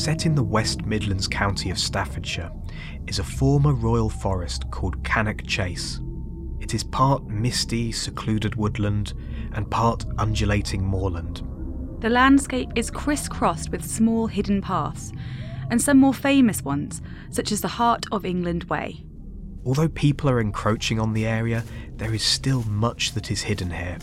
Set in the West Midlands county of Staffordshire is a former royal forest called Cannock Chase. It is part misty, secluded woodland and part undulating moorland. The landscape is crisscrossed with small hidden paths, and some more famous ones, such as the Heart of England Way. Although people are encroaching on the area, there is still much that is hidden here.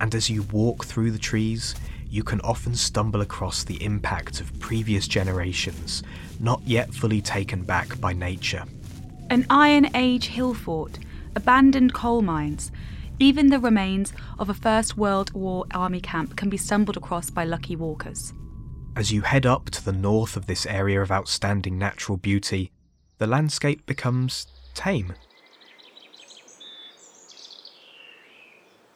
And as you walk through the trees, you can often stumble across the impact of previous generations, not yet fully taken back by nature. An Iron Age hill fort, abandoned coal mines, even the remains of a First World War army camp can be stumbled across by lucky walkers. As you head up to the north of this area of outstanding natural beauty, the landscape becomes tame.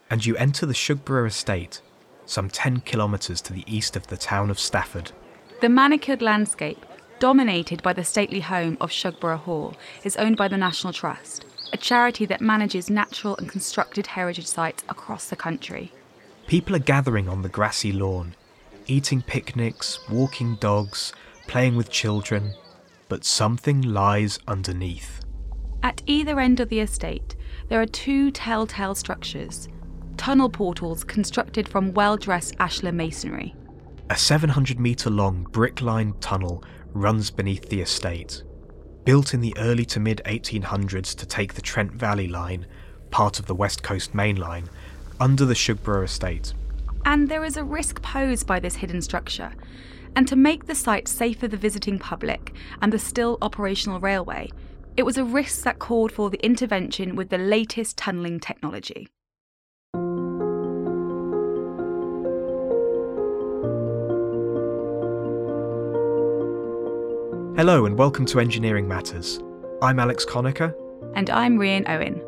And you enter the Shugborough estate, some 10 kilometres to the east of the town of Stafford. The manicured landscape, dominated by the stately home of Shugborough Hall, is owned by the National Trust, a charity that manages natural and constructed heritage sites across the country. People are gathering on the grassy lawn, eating picnics, walking dogs, playing with children, but something lies underneath. At either end of the estate, there are two telltale structures tunnel portals constructed from well dressed ashlar masonry. A 700 metre long brick lined tunnel runs beneath the estate. Built in the early to mid 1800s to take the Trent Valley Line, part of the West Coast Main Line, under the Shugborough estate. And there is a risk posed by this hidden structure. And to make the site safe for the visiting public and the still operational railway, it was a risk that called for the intervention with the latest tunnelling technology. Hello and welcome to Engineering Matters. I'm Alex Conacher. And I'm Rhian Owen.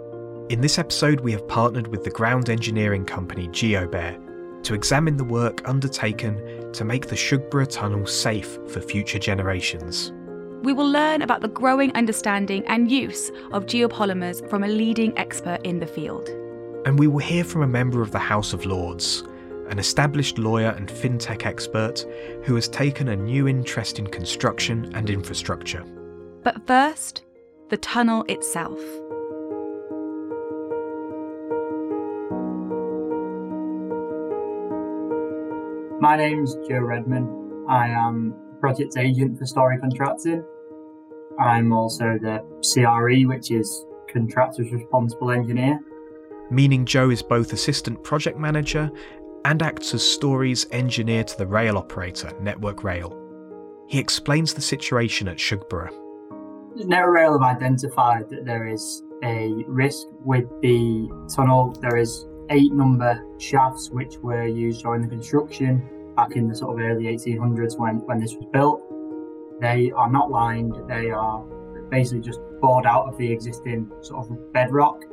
In this episode, we have partnered with the ground engineering company GeoBear to examine the work undertaken to make the Shugborough Tunnel safe for future generations. We will learn about the growing understanding and use of geopolymers from a leading expert in the field. And we will hear from a member of the House of Lords an established lawyer and fintech expert who has taken a new interest in construction and infrastructure. But first, the tunnel itself. My name's Joe Redman. I am project agent for Story Contracting. I'm also the CRE, which is Contractors Responsible Engineer. Meaning Joe is both assistant project manager and acts as Story's engineer to the rail operator, Network Rail. He explains the situation at Shugborough. Network Rail have identified that there is a risk with the tunnel. There is eight number shafts which were used during the construction back in the sort of early 1800s when, when this was built. They are not lined, they are basically just bored out of the existing sort of bedrock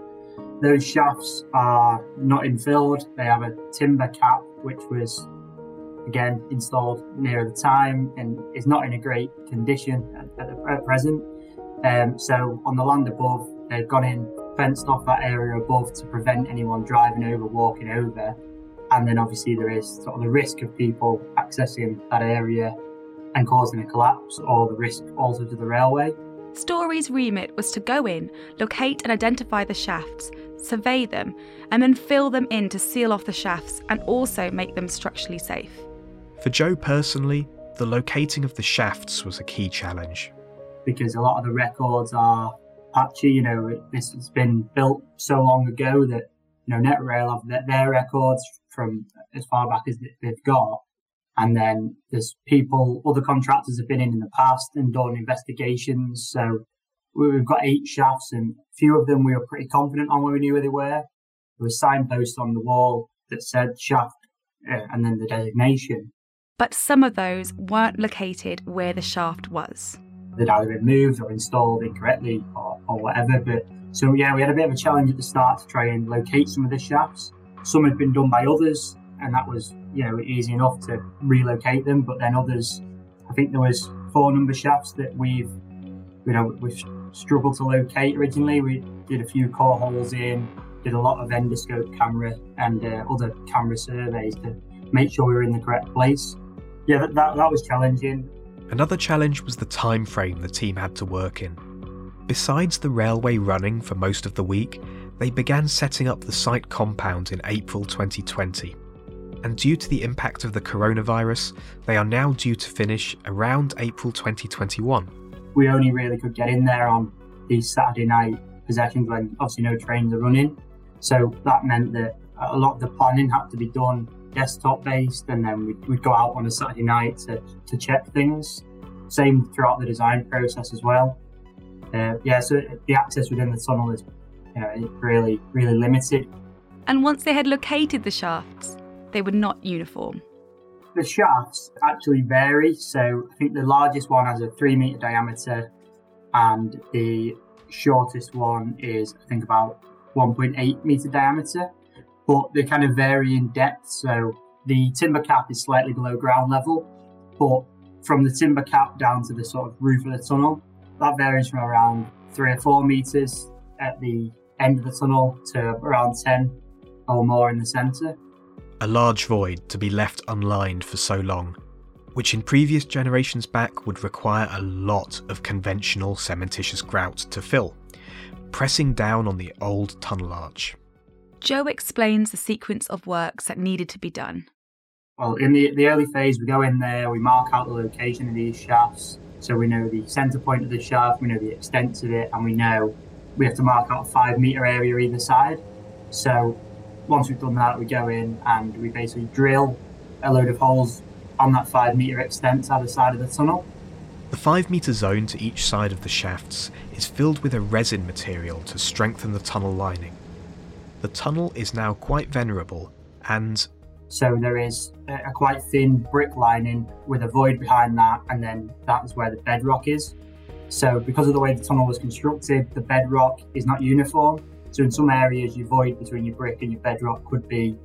those shafts are not infilled. They have a timber cap, which was again installed near the time and is not in a great condition at, at, at present. Um, so on the land above, they've gone in, fenced off that area above to prevent anyone driving over, walking over. And then obviously there is sort of the risk of people accessing that area and causing a collapse or the risk also to the railway. Story's remit was to go in, locate and identify the shafts, survey them, and then fill them in to seal off the shafts and also make them structurally safe. For Joe personally, the locating of the shafts was a key challenge. Because a lot of the records are patchy, you know, this has been built so long ago that, you know, NetRail have their records from as far back as they've got. And then there's people, other contractors have been in in the past and done investigations. So we've got eight shafts and a few of them we were pretty confident on when we knew where they were. There was signposts on the wall that said shaft uh, and then the designation. But some of those weren't located where the shaft was. They'd either been moved or installed incorrectly or, or whatever. But so yeah, we had a bit of a challenge at the start to try and locate some of the shafts. Some had been done by others, and that was you know easy enough to relocate them. But then others, I think there was four number shafts that we've you know we've struggled to locate originally. We did a few core holes in, did a lot of endoscope camera and uh, other camera surveys to make sure we were in the correct place. Yeah, that, that, that was challenging. Another challenge was the time frame the team had to work in. Besides the railway running for most of the week, they began setting up the site compound in April 2020. And due to the impact of the coronavirus, they are now due to finish around April 2021. We only really could get in there on these Saturday night possessions when obviously no trains are running. So that meant that a lot of the planning had to be done desktop based, and then we'd, we'd go out on a Saturday night to, to check things. Same throughout the design process as well. Uh, yeah, so the access within the tunnel is you know, really, really limited. And once they had located the shafts, they were not uniform. The shafts actually vary. So I think the largest one has a three meter diameter, and the shortest one is, I think, about 1.8 meter diameter but they kind of vary in depth. So the timber cap is slightly below ground level, but from the timber cap down to the sort of roof of the tunnel, that varies from around three or four meters at the end of the tunnel to around 10 or more in the centre. A large void to be left unlined for so long, which in previous generations back would require a lot of conventional cementitious grout to fill, pressing down on the old tunnel arch. Joe explains the sequence of works that needed to be done. Well, in the, the early phase, we go in there, we mark out the location of these shafts. So we know the centre point of the shaft, we know the extent of it, and we know we have to mark out a five metre area either side. So once we've done that, we go in and we basically drill a load of holes on that five metre extent either side of the tunnel. The 5 metre zone to each side of the shafts is filled with a resin material to strengthen the tunnel lining. The tunnel is now quite venerable and. So there is a quite thin brick lining with a void behind that, and then that is where the bedrock is. So, because of the way the tunnel was constructed, the bedrock is not uniform. So, in some areas, your void between your brick and your bedrock could be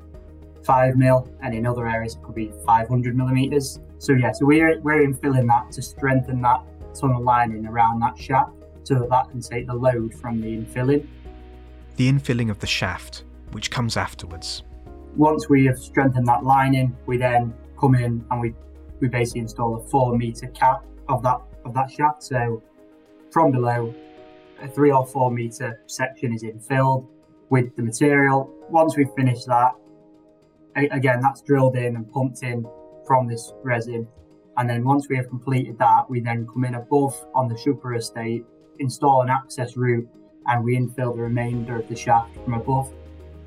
five mil, and in other areas, it could be 500 millimeters. So, yeah, so we're, we're infilling that to strengthen that tunnel lining around that shaft so that that can take the load from the infilling the infilling of the shaft, which comes afterwards. Once we have strengthened that lining, we then come in and we, we basically install a four meter cap of that of that shaft. So from below, a three or four meter section is infilled with the material. Once we've finished that, again that's drilled in and pumped in from this resin. And then once we have completed that, we then come in above on the Shugborough estate, install an access route and we infill the remainder of the shaft from above,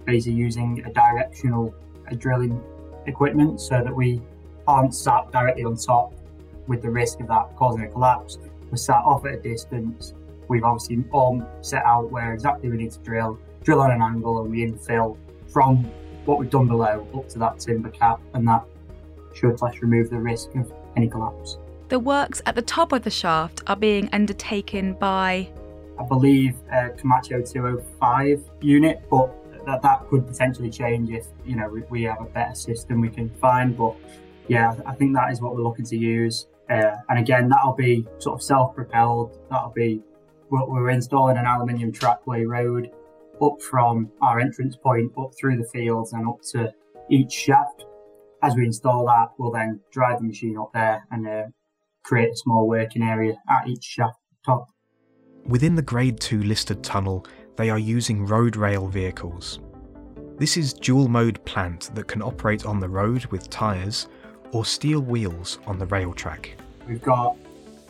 basically using a directional a drilling equipment so that we aren't sat directly on top with the risk of that causing a collapse. We're sat off at a distance. We've obviously all set out where exactly we need to drill, drill on an angle, and we infill from what we've done below up to that timber cap, and that should slash remove the risk of any collapse. The works at the top of the shaft are being undertaken by I believe, uh, Komatsu 205 unit, but that, that could potentially change if, you know, we, we have a better system we can find. But yeah, I think that is what we're looking to use. Uh, and again, that'll be sort of self-propelled. That'll be, we're, we're installing an aluminium trackway road up from our entrance point up through the fields and up to each shaft. As we install that, we'll then drive the machine up there and uh, create a small working area at each shaft top. Within the Grade 2 listed tunnel, they are using road rail vehicles. This is dual mode plant that can operate on the road with tyres or steel wheels on the rail track. We've got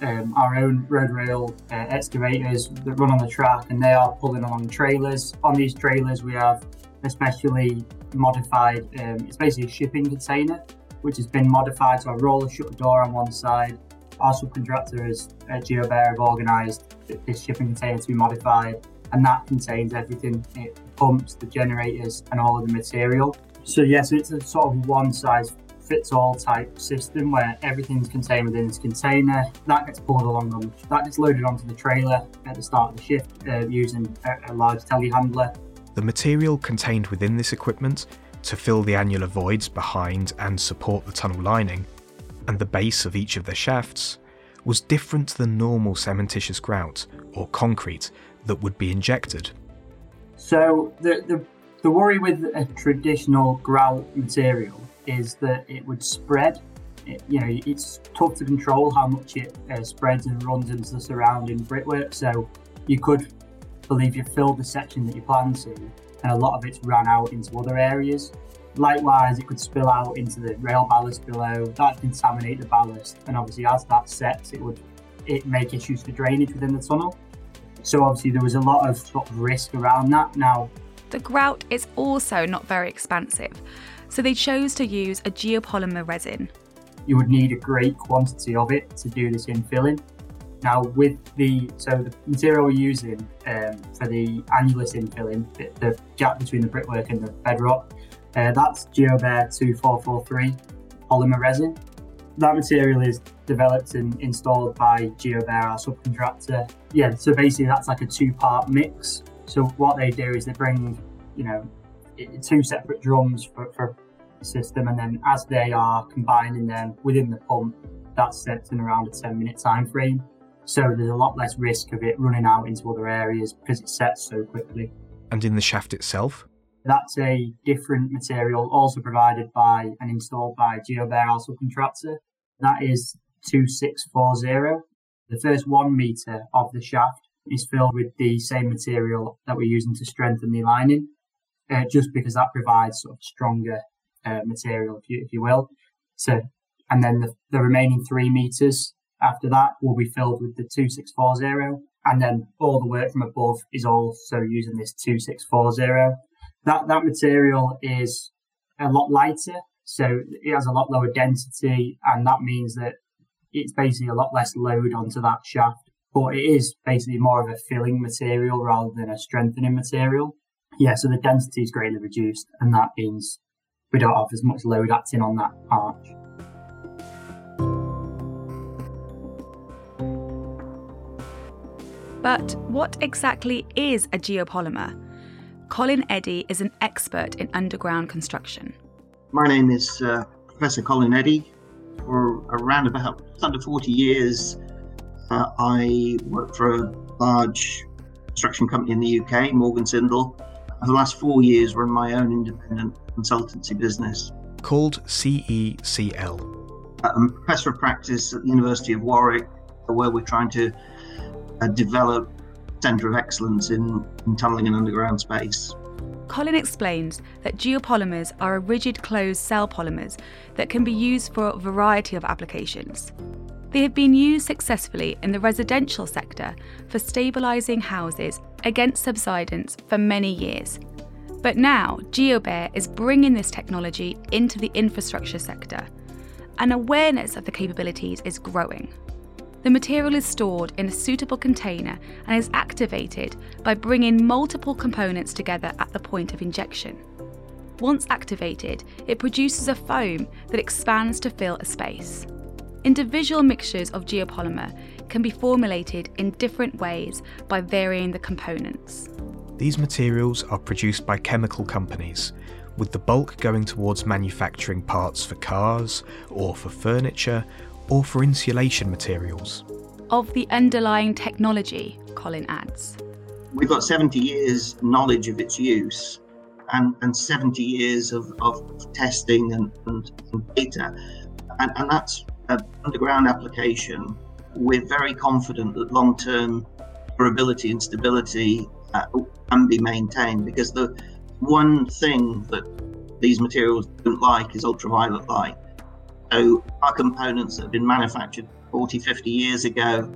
um, our own road rail uh, excavators that run on the track and they are pulling along trailers. On these trailers, we have especially modified, um, it's basically a shipping container which has been modified so a roller shut the door on one side our subcontractors at GeoBear have organised this shipping container to be modified, and that contains everything it pumps, the generators, and all of the material. So, yes, it's a sort of one size fits all type system where everything's contained within this container. That gets pulled along on that gets loaded onto the trailer at the start of the shift uh, using a, a large telehandler. The material contained within this equipment to fill the annular voids behind and support the tunnel lining and the base of each of the shafts was different than normal cementitious grout or concrete that would be injected. So the, the, the worry with a traditional grout material is that it would spread it, you know, it's tough to control how much it uh, spreads and runs into the surrounding brickwork. So you could believe you filled the section that you plan to, and a lot of it's ran out into other areas. Likewise, it could spill out into the rail ballast below. That contaminate the ballast, and obviously, as that sets, it would it make issues for drainage within the tunnel. So obviously, there was a lot of sort of risk around that. Now, the grout is also not very expansive, so they chose to use a geopolymer resin. You would need a great quantity of it to do this infilling. Now, with the so the material we're using um, for the annulus infilling, the, the, gap between the brickwork and the bedrock, uh, that's GeoBear 2443 polymer resin. That material is developed and installed by GeoBear, our subcontractor. Yeah, so basically that's like a two-part mix. So what they do is they bring, you know, two separate drums for, for the system, and then as they are combining them within the pump, that's set in around a 10-minute time frame. So there's a lot less risk of it running out into other areas because it sets so quickly. And in the shaft itself? That's a different material also provided by and installed by GeoBear, our subcontractor. That is 2640. The first one metre of the shaft is filled with the same material that we're using to strengthen the lining, uh, just because that provides sort of stronger uh, material, if you, if you will. So, and then the, the remaining three metres after that will be filled with the 2640 and then all the work from above is also using this 2640. That, that material is a lot lighter, so it has a lot lower density and that means that it's basically a lot less load onto that shaft, but it is basically more of a filling material rather than a strengthening material. Yeah, so the density is greatly reduced and that means we don't have as much load acting on that arch. But what exactly is a geopolymer? Colin Eddie is an expert in underground construction. My name is uh, Professor Colin Eddie. For around about under 40 years, uh, I worked for a large construction company in the UK, Morgan Sindall. For the last four years, run my own independent consultancy business called CECL. I'm professor of practice at the University of Warwick, where we're trying to uh, a developed centre of excellence in, in tunnelling and underground space. Colin explains that geopolymers are a rigid closed cell polymers that can be used for a variety of applications. They have been used successfully in the residential sector for stabilising houses against subsidence for many years. But now, GeoBear is bringing this technology into the infrastructure sector, and awareness of the capabilities is growing. The material is stored in a suitable container and is activated by bringing multiple components together at the point of injection. Once activated, it produces a foam that expands to fill a space. Individual mixtures of geopolymer can be formulated in different ways by varying the components. These materials are produced by chemical companies, with the bulk going towards manufacturing parts for cars or for furniture or for insulation materials. Of the underlying technology, Colin adds. We've got 70 years' knowledge of its use and, and 70 years of, of testing and, and, and data. And, and that's an underground application. We're very confident that long term durability and stability uh, can be maintained because the one thing that these materials don't like is ultraviolet light. So our components that have been manufactured 40, 50 years ago,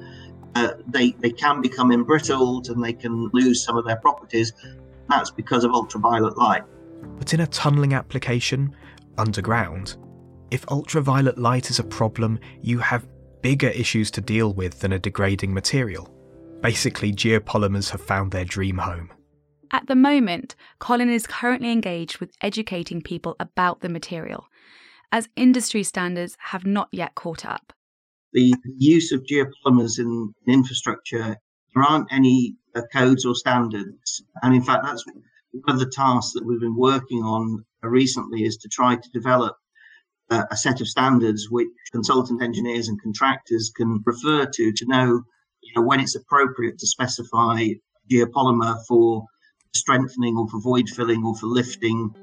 uh, they, they can become embrittled and they can lose some of their properties. That's because of ultraviolet light. But in a tunnelling application, underground, if ultraviolet light is a problem, you have bigger issues to deal with than a degrading material. Basically, geopolymers have found their dream home. At the moment, Colin is currently engaged with educating people about the material as industry standards have not yet caught up. The use of geopolymers in infrastructure, there aren't any uh, codes or standards. And in fact, that's one of the tasks that we've been working on recently is to try to develop a set of standards which consultant engineers and contractors can refer to to know, you know when it's appropriate to specify geopolymer for strengthening or for void filling or for lifting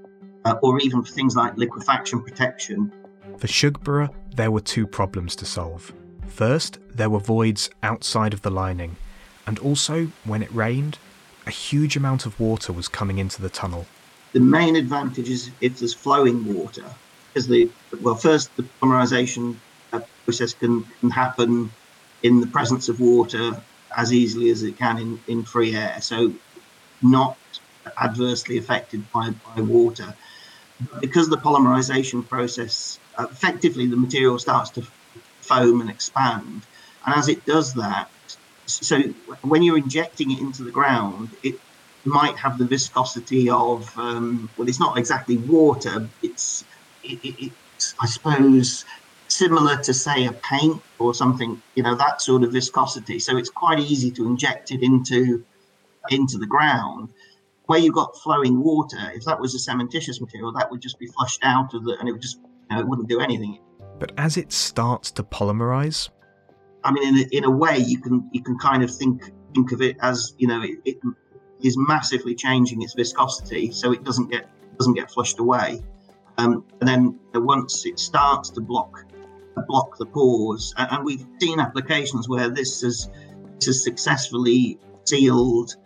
uh, or even for things like liquefaction protection. For Shugborough, there were two problems to solve. First, there were voids outside of the lining, and also, when it rained, a huge amount of water was coming into the tunnel. The main advantage is if there's flowing water, because the well, first the polymerization uh, process can, can happen in the presence of water as easily as it can in, in free air, so not adversely affected by, by water. Because the polymerization process, uh, effectively the material starts to foam and expand. And as it does that, so when you're injecting it into the ground, it might have the viscosity of, um, well, it's not exactly water, it's, it, it, it's, I suppose, similar to say a paint or something you know that sort of viscosity. So it's quite easy to inject it into into the ground. Where you've got flowing water if that was a cementitious material that would just be flushed out of the and it would just you know, it wouldn't do anything. But as it starts to polymerize? I mean in a, in a way you can you can kind of think think of it as you know it, it is massively changing its viscosity so it doesn't get doesn't get flushed away um, and then once it starts to block block the pores. And we've seen applications where this has, this has successfully sealed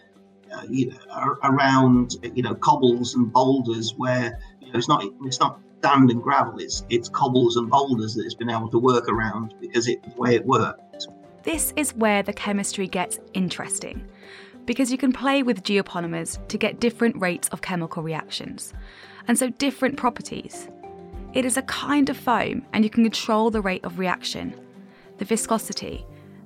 uh, you know, around you know cobbles and boulders where you know it's not it's not sand and gravel it's it's cobbles and boulders that it's been able to work around because it's the way it works. This is where the chemistry gets interesting because you can play with geopolymers to get different rates of chemical reactions and so different properties. It is a kind of foam, and you can control the rate of reaction, the viscosity,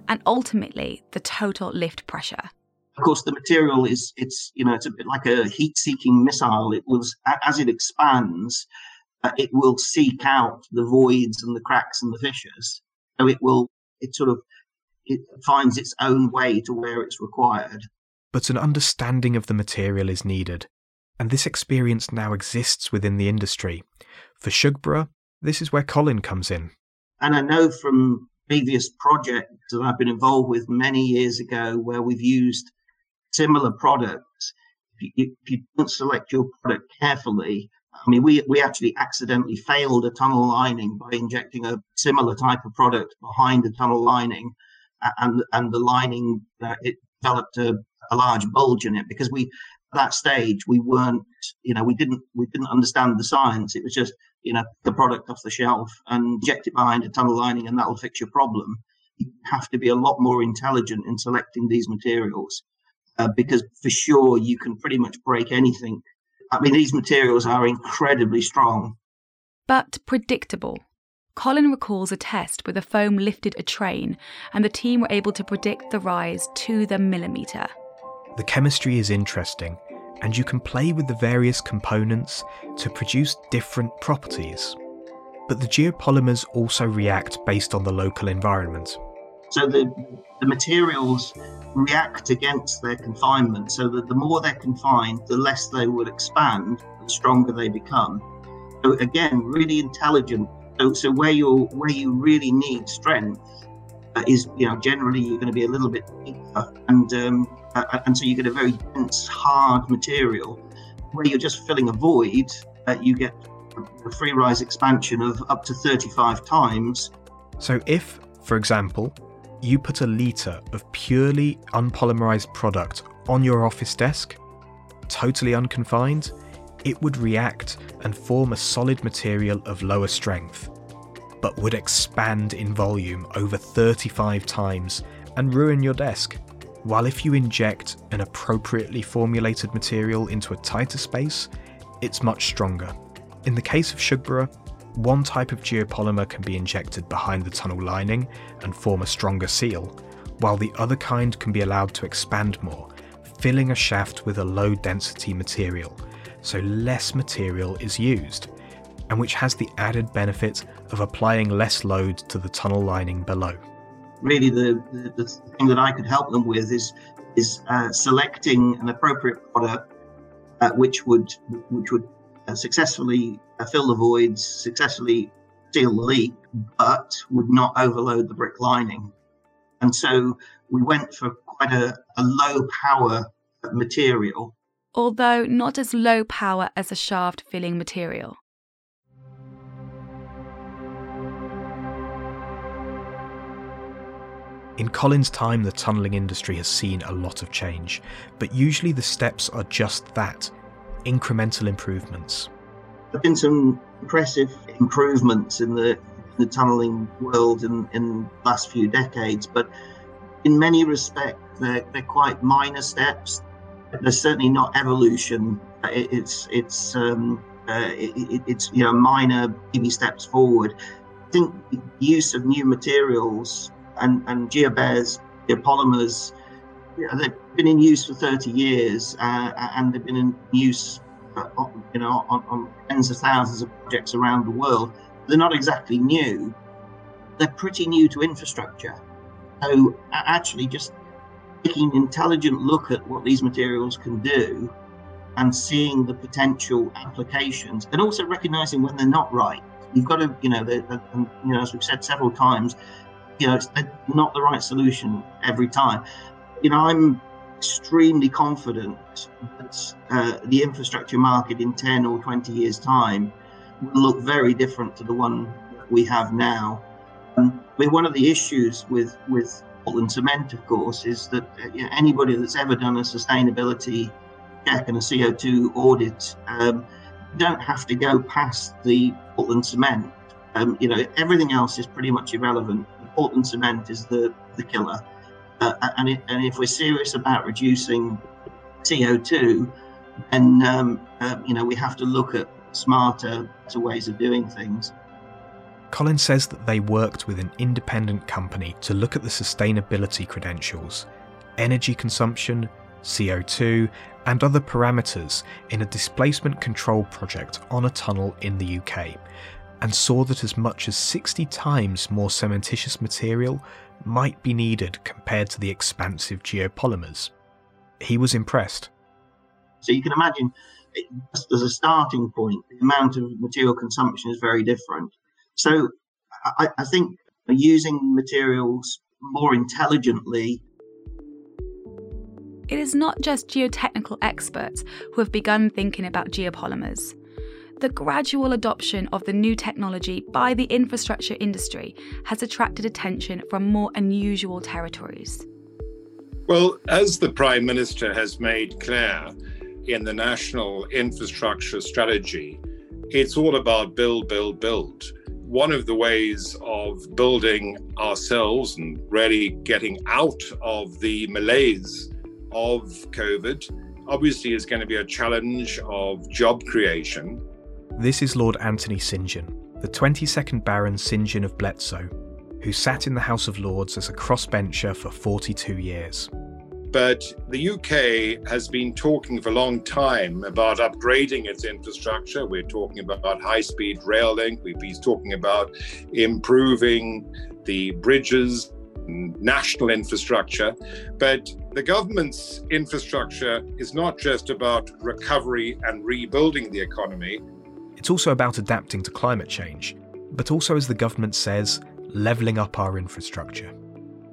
and ultimately the total lift pressure. Of course, the material is it's you know it's a bit like a heat-seeking missile. It was as it expands, uh, it will seek out the voids and the cracks and the fissures. So it will it sort of it finds its own way to where it's required. But an understanding of the material is needed, and this experience now exists within the industry for Shugborough, this is where Colin comes in. And I know from previous projects that I've been involved with many years ago where we've used similar products. If you, if you don't select your product carefully, I mean, we, we actually accidentally failed a tunnel lining by injecting a similar type of product behind the tunnel lining, and and the lining uh, it developed a, a large bulge in it because we that stage we weren't you know we didn't we didn't understand the science. It was just you know the product off the shelf and inject it behind a tunnel lining and that'll fix your problem. You have to be a lot more intelligent in selecting these materials uh, because for sure you can pretty much break anything. I mean these materials are incredibly strong. But predictable. Colin recalls a test where the foam lifted a train and the team were able to predict the rise to the millimetre. The chemistry is interesting, and you can play with the various components to produce different properties. But the geopolymers also react based on the local environment. So the, the materials react against their confinement, so that the more they're confined, the less they will expand, the stronger they become. So again, really intelligent. So, so where you where you really need strength uh, is, you know, generally you're going to be a little bit weaker and um, uh, and so you get a very dense, hard material. Where you're just filling a void, uh, you get a free rise expansion of up to 35 times. So, if, for example, you put a litre of purely unpolymerized product on your office desk, totally unconfined, it would react and form a solid material of lower strength, but would expand in volume over 35 times and ruin your desk. While if you inject an appropriately formulated material into a tighter space, it's much stronger. In the case of Shugborough, one type of geopolymer can be injected behind the tunnel lining and form a stronger seal, while the other kind can be allowed to expand more, filling a shaft with a low density material, so less material is used, and which has the added benefit of applying less load to the tunnel lining below really the, the, the, thing that I could help them with is is uh, selecting an appropriate product uh, which would which would uh, successfully uh, fill the voids, successfully seal the leak, but would not overload the brick lining. And so we went for quite a, a low power material. Although not as low power as a shaft filling material. In Colin's time, the tunnelling industry has seen a lot of change, but usually the steps are just that incremental improvements. There have been some impressive improvements in the, the tunnelling world in, in the last few decades, but in many respects, they're, they're quite minor steps. They're certainly not evolution. It's it's um, uh, it, it's you know minor baby steps forward. I think the use of new materials and and GeoBear's geopolymers, you know, they've been in use for 30 years, uh, and they've been in use, uh, you know, on, on tens of thousands of projects around the world. They're not exactly new. They're pretty new to infrastructure. So actually, just taking an intelligent look at what these materials can do and seeing the potential applications and also recognizing when they're not right. You've got to, you know, and, you know, as we've said several times, you know, it's not the right solution every time. You know, I'm extremely confident that uh, the infrastructure market in 10 or 20 years' time will look very different to the one we have now. Um, one of the issues with with Portland Cement, of course, is that uh, you know, anybody that's ever done a sustainability check and a CO2 audit um, don't have to go past the Portland Cement. Um, you know, everything else is pretty much irrelevant. Portland Cement is the the killer, uh, and it, and if we're serious about reducing CO2, then um, uh, you know we have to look at smarter, ways of doing things. Colin says that they worked with an independent company to look at the sustainability credentials, energy consumption, CO2, and other parameters in a displacement control project on a tunnel in the UK, and saw that as much as 60 times more cementitious material might be needed compared to the expansive geopolymers. He was impressed. So you can imagine, just as a starting point, the amount of material consumption is very different. So I, I think using materials more intelligently. It is not just geotechnical experts who have begun thinking about geopolymers. The gradual adoption of the new technology by the infrastructure industry has attracted attention from more unusual territories. Well, as the Prime Minister has made clear in the National Infrastructure Strategy, it's all about build, build, build one of the ways of building ourselves and really getting out of the malaise of COVID obviously is going to be a challenge of job creation. This is Lord Anthony St. John, the 22nd Baron St. John of Bletsoe, who sat in the House of Lords as a crossbencher for 42 years. But the UK has been talking for a long time about upgrading its infrastructure. We're talking about high speed rail link, we've been talking about improving the bridges, national infrastructure. But the government's infrastructure is not just about recovery and rebuilding the economy. It's also about adapting to climate change, but also, as the government says, levelling up our infrastructure.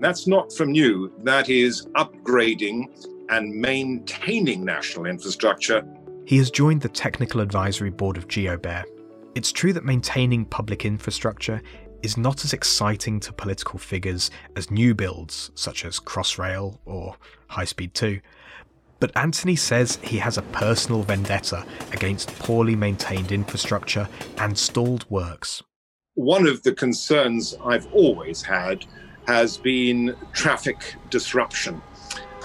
That's not from new, that is upgrading and maintaining national infrastructure. He has joined the Technical Advisory Board of GeoBear. It's true that maintaining public infrastructure is not as exciting to political figures as new builds such as Crossrail or High Speed 2. But Anthony says he has a personal vendetta against poorly maintained infrastructure and stalled works. One of the concerns I've always had has been traffic disruption.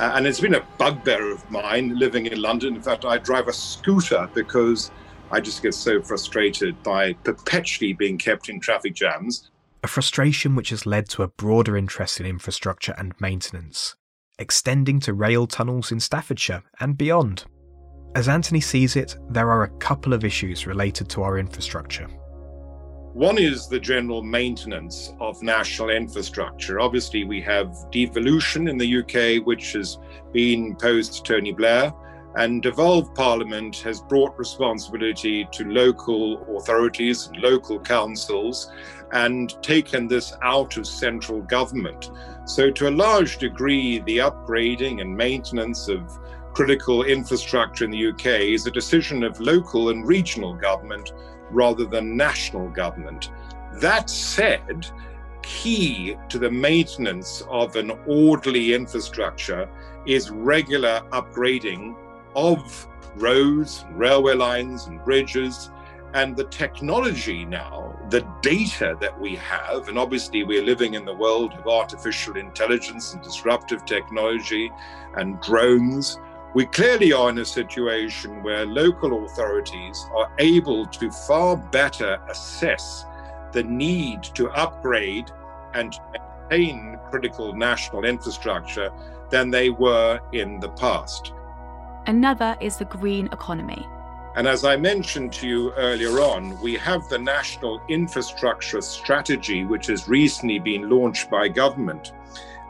Uh, and it's been a bugbear of mine living in London. In fact, I drive a scooter because I just get so frustrated by perpetually being kept in traffic jams. A frustration which has led to a broader interest in infrastructure and maintenance, extending to rail tunnels in Staffordshire and beyond. As Anthony sees it, there are a couple of issues related to our infrastructure. One is the general maintenance of national infrastructure. Obviously, we have devolution in the UK, which has been post Tony Blair, and devolved Parliament has brought responsibility to local authorities and local councils and taken this out of central government. So, to a large degree, the upgrading and maintenance of critical infrastructure in the UK is a decision of local and regional government rather than national government. That said, key to the maintenance of an orderly infrastructure is regular upgrading of roads, railway lines, and bridges. And the technology now, the data that we have, and obviously we're living in the world of artificial intelligence and disruptive technology and drones. We clearly are in a situation where local authorities are able to far better assess the need to upgrade and maintain critical national infrastructure than they were in the past. Another is the green economy. And as I mentioned to you earlier on, we have the National Infrastructure Strategy, which has recently been launched by government.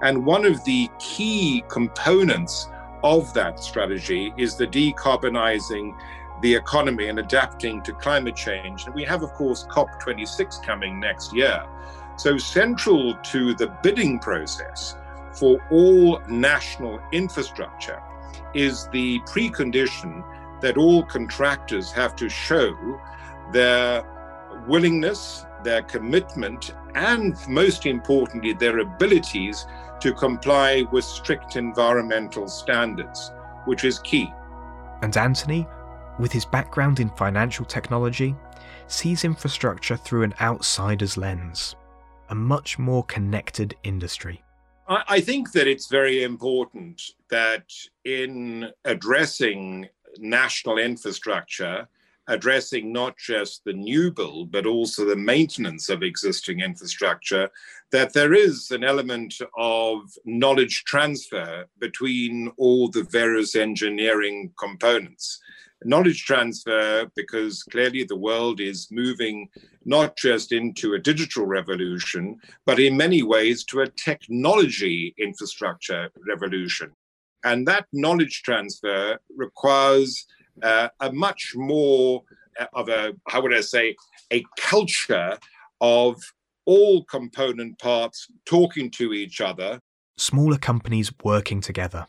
And one of the key components of that strategy is the decarbonizing the economy and adapting to climate change. And we have, of course, COP26 coming next year. So, central to the bidding process for all national infrastructure is the precondition that all contractors have to show their willingness, their commitment, and most importantly, their abilities to comply with strict environmental standards, which is key. And Anthony, with his background in financial technology, sees infrastructure through an outsider's lens, a much more connected industry. I think that it's very important that in addressing national infrastructure, addressing not just the new build, but also the maintenance of existing infrastructure, that there is an element of knowledge transfer between all the various engineering components knowledge transfer because clearly the world is moving not just into a digital revolution, but in many ways to a technology infrastructure revolution. And that knowledge transfer requires uh, a much more uh, of a, how would I say, a culture of all component parts talking to each other. Smaller companies working together.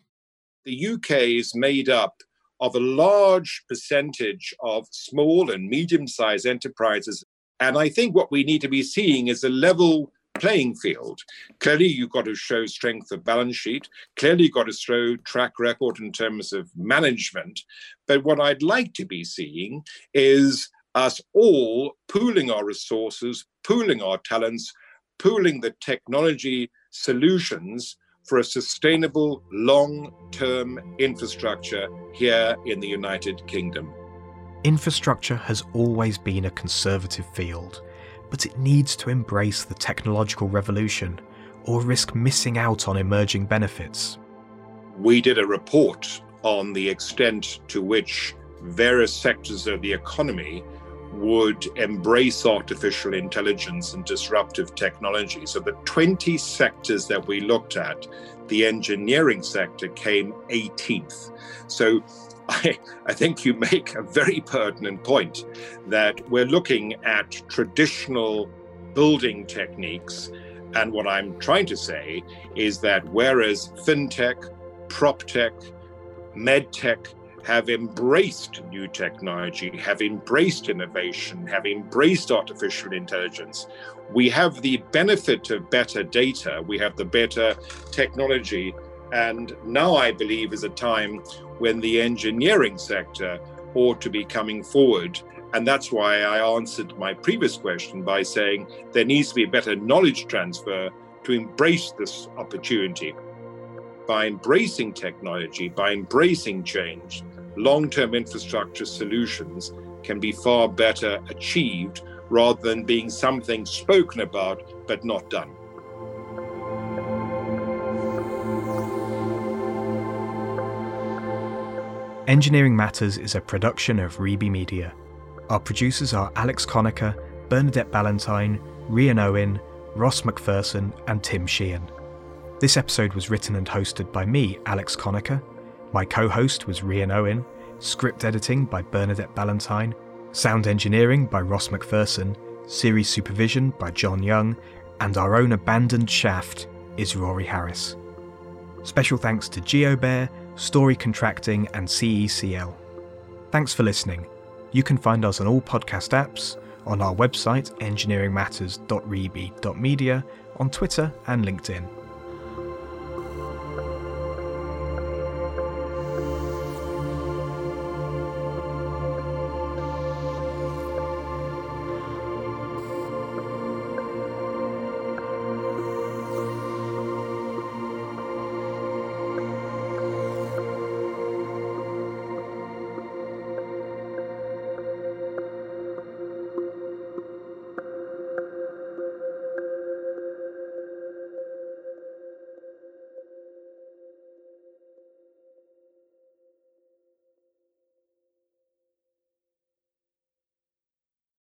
The UK is made up of a large percentage of small and medium sized enterprises. And I think what we need to be seeing is a level playing field. Clearly, you've got to show strength of balance sheet. Clearly, you've got to show track record in terms of management. But what I'd like to be seeing is us all pooling our resources, pooling our talents, pooling the technology solutions for a sustainable long term infrastructure here in the United Kingdom. Infrastructure has always been a conservative field, but it needs to embrace the technological revolution or risk missing out on emerging benefits. We did a report on the extent to which various sectors of the economy would embrace artificial intelligence and disruptive technology. So, the 20 sectors that we looked at, the engineering sector came 18th. So, I, I think you make a very pertinent point that we're looking at traditional building techniques. And what I'm trying to say is that whereas fintech, prop tech, med tech, have embraced new technology, have embraced innovation, have embraced artificial intelligence. We have the benefit of better data, we have the better technology. And now I believe is a time when the engineering sector ought to be coming forward. And that's why I answered my previous question by saying there needs to be better knowledge transfer to embrace this opportunity. By embracing technology, by embracing change, long term infrastructure solutions can be far better achieved rather than being something spoken about but not done. Engineering Matters is a production of Reby Media. Our producers are Alex Conacher, Bernadette Ballantyne, Rhian Owen, Ross McPherson, and Tim Sheehan. This episode was written and hosted by me, Alex Conacher, my co host was Rhian Owen, script editing by Bernadette Ballantyne, sound engineering by Ross McPherson, series supervision by John Young, and our own abandoned shaft is Rory Harris. Special thanks to GeoBear, Story Contracting, and CECL. Thanks for listening. You can find us on all podcast apps, on our website engineeringmatters.reby.media, on Twitter and LinkedIn.